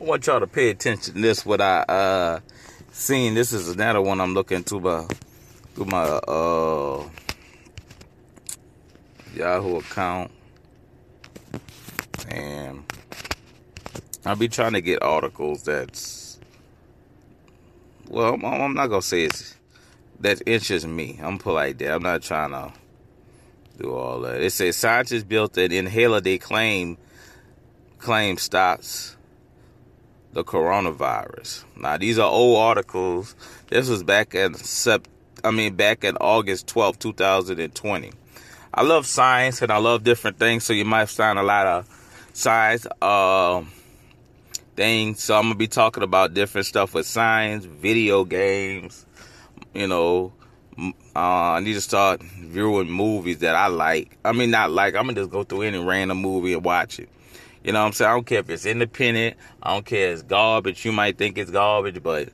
I want y'all to pay attention this. What I uh seen. This is another one I'm looking to my through my uh Yahoo account, and I'll be trying to get articles that's well. I'm, I'm not gonna say it's that interests me. I'm polite there. I'm not trying to do all that. It says scientists built an inhaler they claim claim stops the coronavirus. Now these are old articles. This was back in sept I mean back in August 12, 2020. I love science and I love different things, so you might find a lot of science uh, things. So I'm gonna be talking about different stuff with science, video games, you know, uh, I need to start viewing movies that I like. I mean, not like. I'm gonna just go through any random movie and watch it. You know what I'm saying? I don't care if it's independent. I don't care if it's garbage. You might think it's garbage, but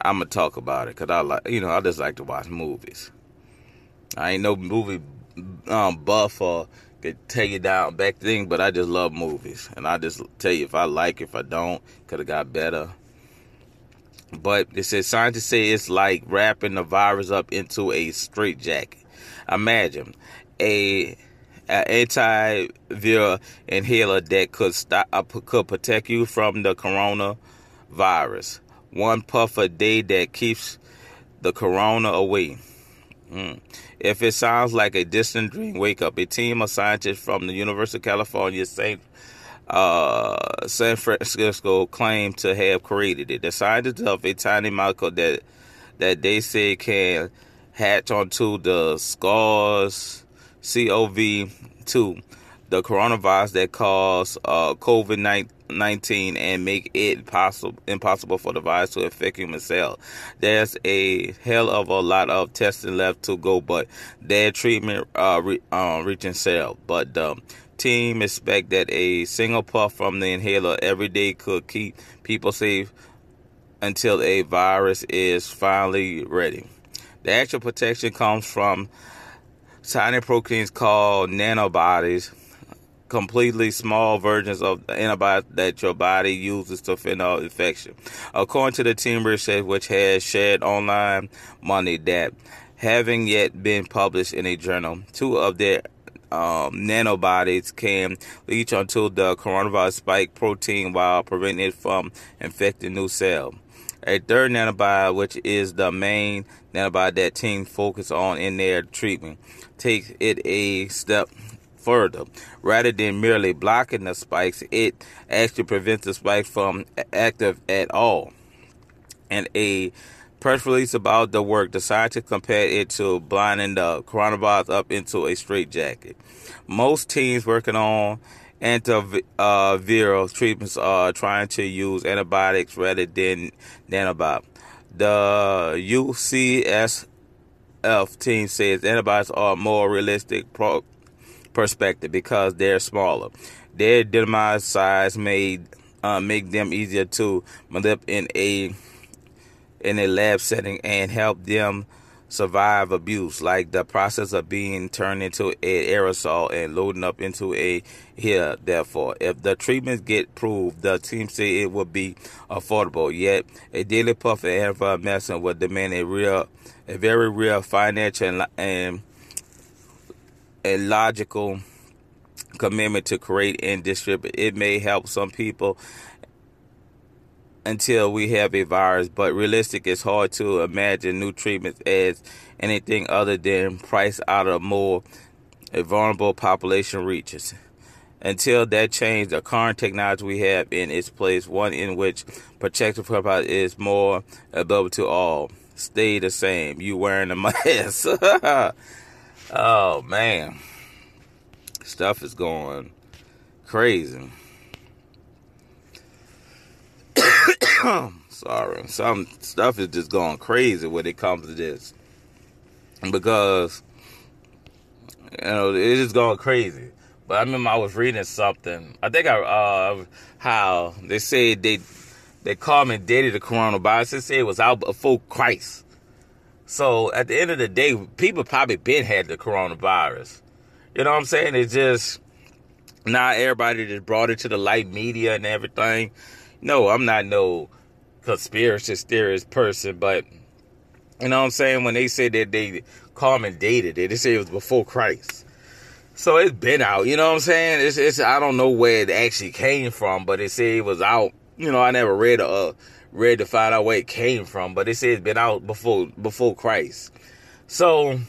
I'm gonna talk about it because I like, you know, I just like to watch movies. I ain't no movie um, buff or could take it down back thing, but I just love movies, and I just tell you if I like, if I don't, could have got better. But it says scientists say it's like wrapping the virus up into a straitjacket. Imagine a an antiviral inhaler that could stop uh, could protect you from the coronavirus. One puff a day that keeps the corona away. Mm. If it sounds like a distant dream, wake up. A team of scientists from the University of California, St uh, San Francisco claim to have created it. The scientists of a tiny molecule that that they say can hatch onto the SARS CoV-2, the coronavirus that cause uh, COVID-19 and make it possible impossible for the virus to affect human cells. There's a hell of a lot of testing left to go, but their treatment uh, re, uh, reaching cell. But the team expect that a single puff from the inhaler every day could keep people safe until a virus is finally ready. The actual protection comes from tiny proteins called nanobodies, completely small versions of the antibodies that your body uses to fend off infection. According to the team research, which has shared online money that having yet been published in a journal, two of their um, nanobodies can leach onto the coronavirus spike protein while preventing it from infecting new cells. A third nanobody, which is the main nanobody that team focus on in their treatment, takes it a step further. Rather than merely blocking the spikes, it actually prevents the spike from active at all. And a press release about the work, the scientists compared it to blinding the coronavirus up into a straitjacket. Most teams working on antiviral treatments are trying to use antibiotics rather than nanobot. The UCSF team says antibiotics are more realistic pro- perspective because they're smaller. Their dynamite size made uh, make them easier to manipulate in a in a lab setting and help them survive abuse, like the process of being turned into an aerosol and loading up into a here. Therefore, if the treatments get proved, the team say it will be affordable. Yet, a daily puff of medicine would demand a real, a very real financial and, and logical commitment to create and distribute. It may help some people until we have a virus, but realistic it's hard to imagine new treatments as anything other than price out of more a vulnerable population reaches. Until that change, the current technology we have in its place, one in which protective purpose is more available to all, stay the same. You wearing a mask. oh man. Stuff is going crazy. Sorry, some stuff is just going crazy when it comes to this because you know it's just going crazy. But I remember I was reading something. I think I uh how they said they they daddy the coronavirus. They said it was out before Christ. So at the end of the day, people probably been had the coronavirus. You know what I'm saying? It's just not everybody just brought it to the light media and everything no, I'm not no conspiracy theorist person, but you know what I'm saying? When they said that they carbon dated it, they said it was before Christ. So it's been out, you know what I'm saying? It's, it's I don't know where it actually came from, but they said it was out. You know, I never read uh read to find out where it came from, but it said it's been out before before Christ. So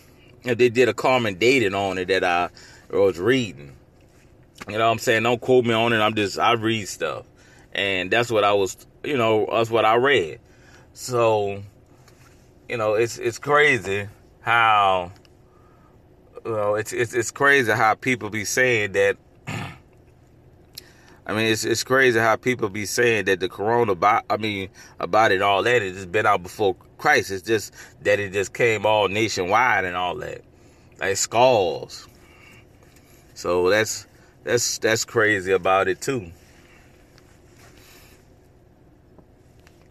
they did a carbon dating on it that I was reading. You know what I'm saying? Don't quote me on it. I'm just I read stuff. And that's what I was you know, that's what I read. So, you know, it's it's crazy how well, it's it's it's crazy how people be saying that. I mean, it's it's crazy how people be saying that the corona, about, I mean, about it all that it has been out before Christ. It's just that it just came all nationwide and all that, like skulls. So that's that's that's crazy about it too.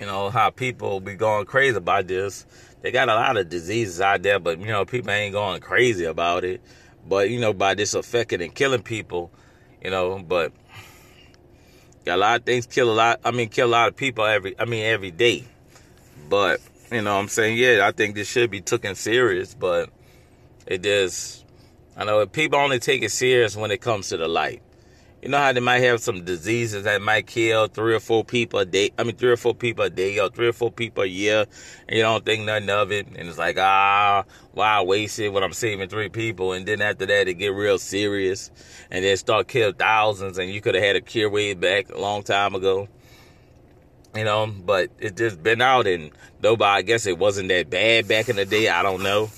You know how people be going crazy about this they got a lot of diseases out there, but you know, people ain't going crazy about it. But you know, by this affecting and killing people, you know, but got a lot of things kill a lot. I mean, kill a lot of people every. I mean, every day. But you know, I'm saying, yeah, I think this should be taken serious. But it just, I know people only take it serious when it comes to the light. You know how they might have some diseases that might kill three or four people a day. I mean, three or four people a day or three or four people a year, and you don't think nothing of it. And it's like, ah, why waste it when I'm saving three people? And then after that, it get real serious, and then start kill thousands. And you could have had a cure way back a long time ago. You know, but it just been out, and nobody. I guess it wasn't that bad back in the day. I don't know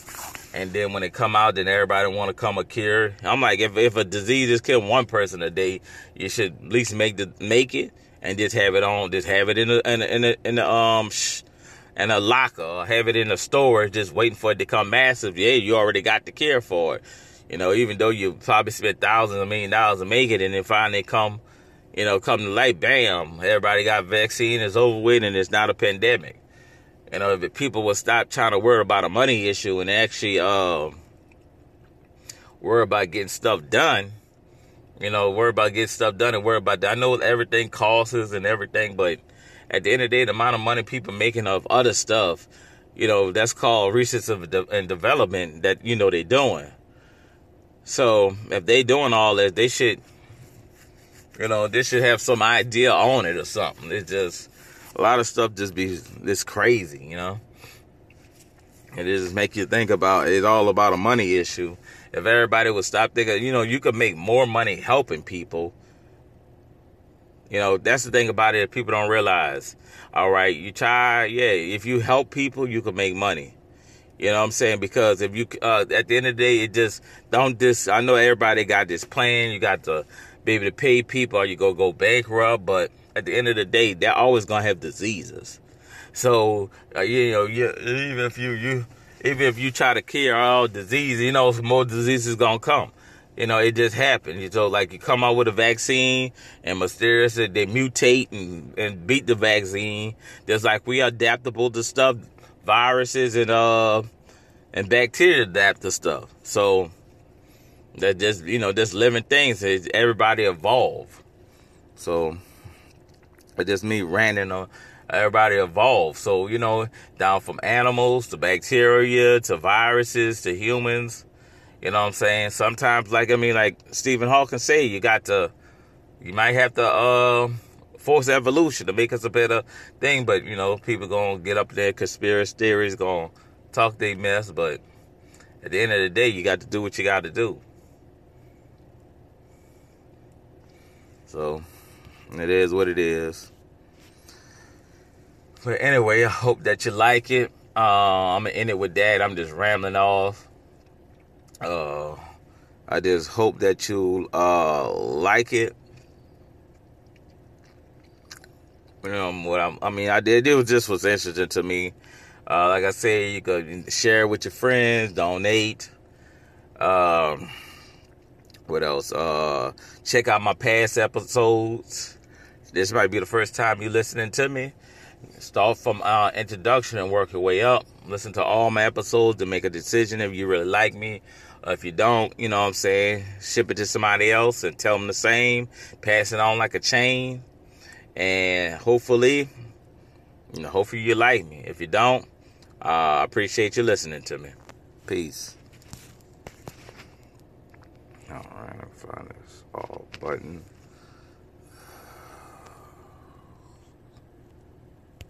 and then when it come out, then everybody want to come a cure. I'm like, if if a disease is killing one person a day, you should at least make the make it and just have it on, just have it in the in the in the, in the um sh- in a locker, or have it in a store, just waiting for it to come massive. Yeah, you already got the cure for it. You know, even though you probably spent thousands of million dollars to make it, and then finally come, you know, come to light, bam, everybody got vaccine, it's over with, and it's not a pandemic. You know, if people would stop trying to worry about a money issue and actually uh, worry about getting stuff done, you know, worry about getting stuff done and worry about that. I know everything costs and everything, but at the end of the day, the amount of money people making of other stuff, you know, that's called research and development that, you know, they're doing. So if they're doing all this, they should, you know, they should have some idea on it or something. It's just, a lot of stuff just be this crazy, you know. It just make you think about it's all about a money issue. If everybody would stop thinking, you know, you could make more money helping people. You know, that's the thing about it. People don't realize. All right, you try, yeah. If you help people, you can make money. You know what I'm saying? Because if you, uh, at the end of the day, it just don't just. I know everybody got this plan. You got to be able to pay people, or you go go bankrupt. But at the end of the day, they're always gonna have diseases. So uh, you know, you, even if you you even if you try to cure all disease, you know, more diseases gonna come. You know, it just happens. You know, like you come out with a vaccine and mysteriously they mutate and, and beat the vaccine. There's like we adaptable to stuff, viruses and uh and bacteria adapt to stuff. So that just you know, just living things. Everybody evolve. So but just me ranting on everybody evolved. So, you know, down from animals to bacteria to viruses to humans. You know what I'm saying? Sometimes, like, I mean, like Stephen Hawking say, you got to, you might have to, uh, force evolution to make us a better thing. But, you know, people gonna get up there, conspiracy theories, gonna talk they mess. But at the end of the day, you got to do what you got to do. So, it is what it is. But anyway, I hope that you like it. Uh, I'm gonna end it with that. I'm just rambling off. Uh, I just hope that you uh, like it. Know what I'm, i mean, I did. It was just was interesting to me. Uh, like I said, you could share with your friends, donate. Um, what else? Uh, check out my past episodes this might be the first time you're listening to me, start from our introduction and work your way up. Listen to all my episodes to make a decision if you really like me. Uh, if you don't, you know what I'm saying, ship it to somebody else and tell them the same. Pass it on like a chain. And hopefully, you know, hopefully you like me. If you don't, uh, I appreciate you listening to me. Peace. All right, I'm find this all button.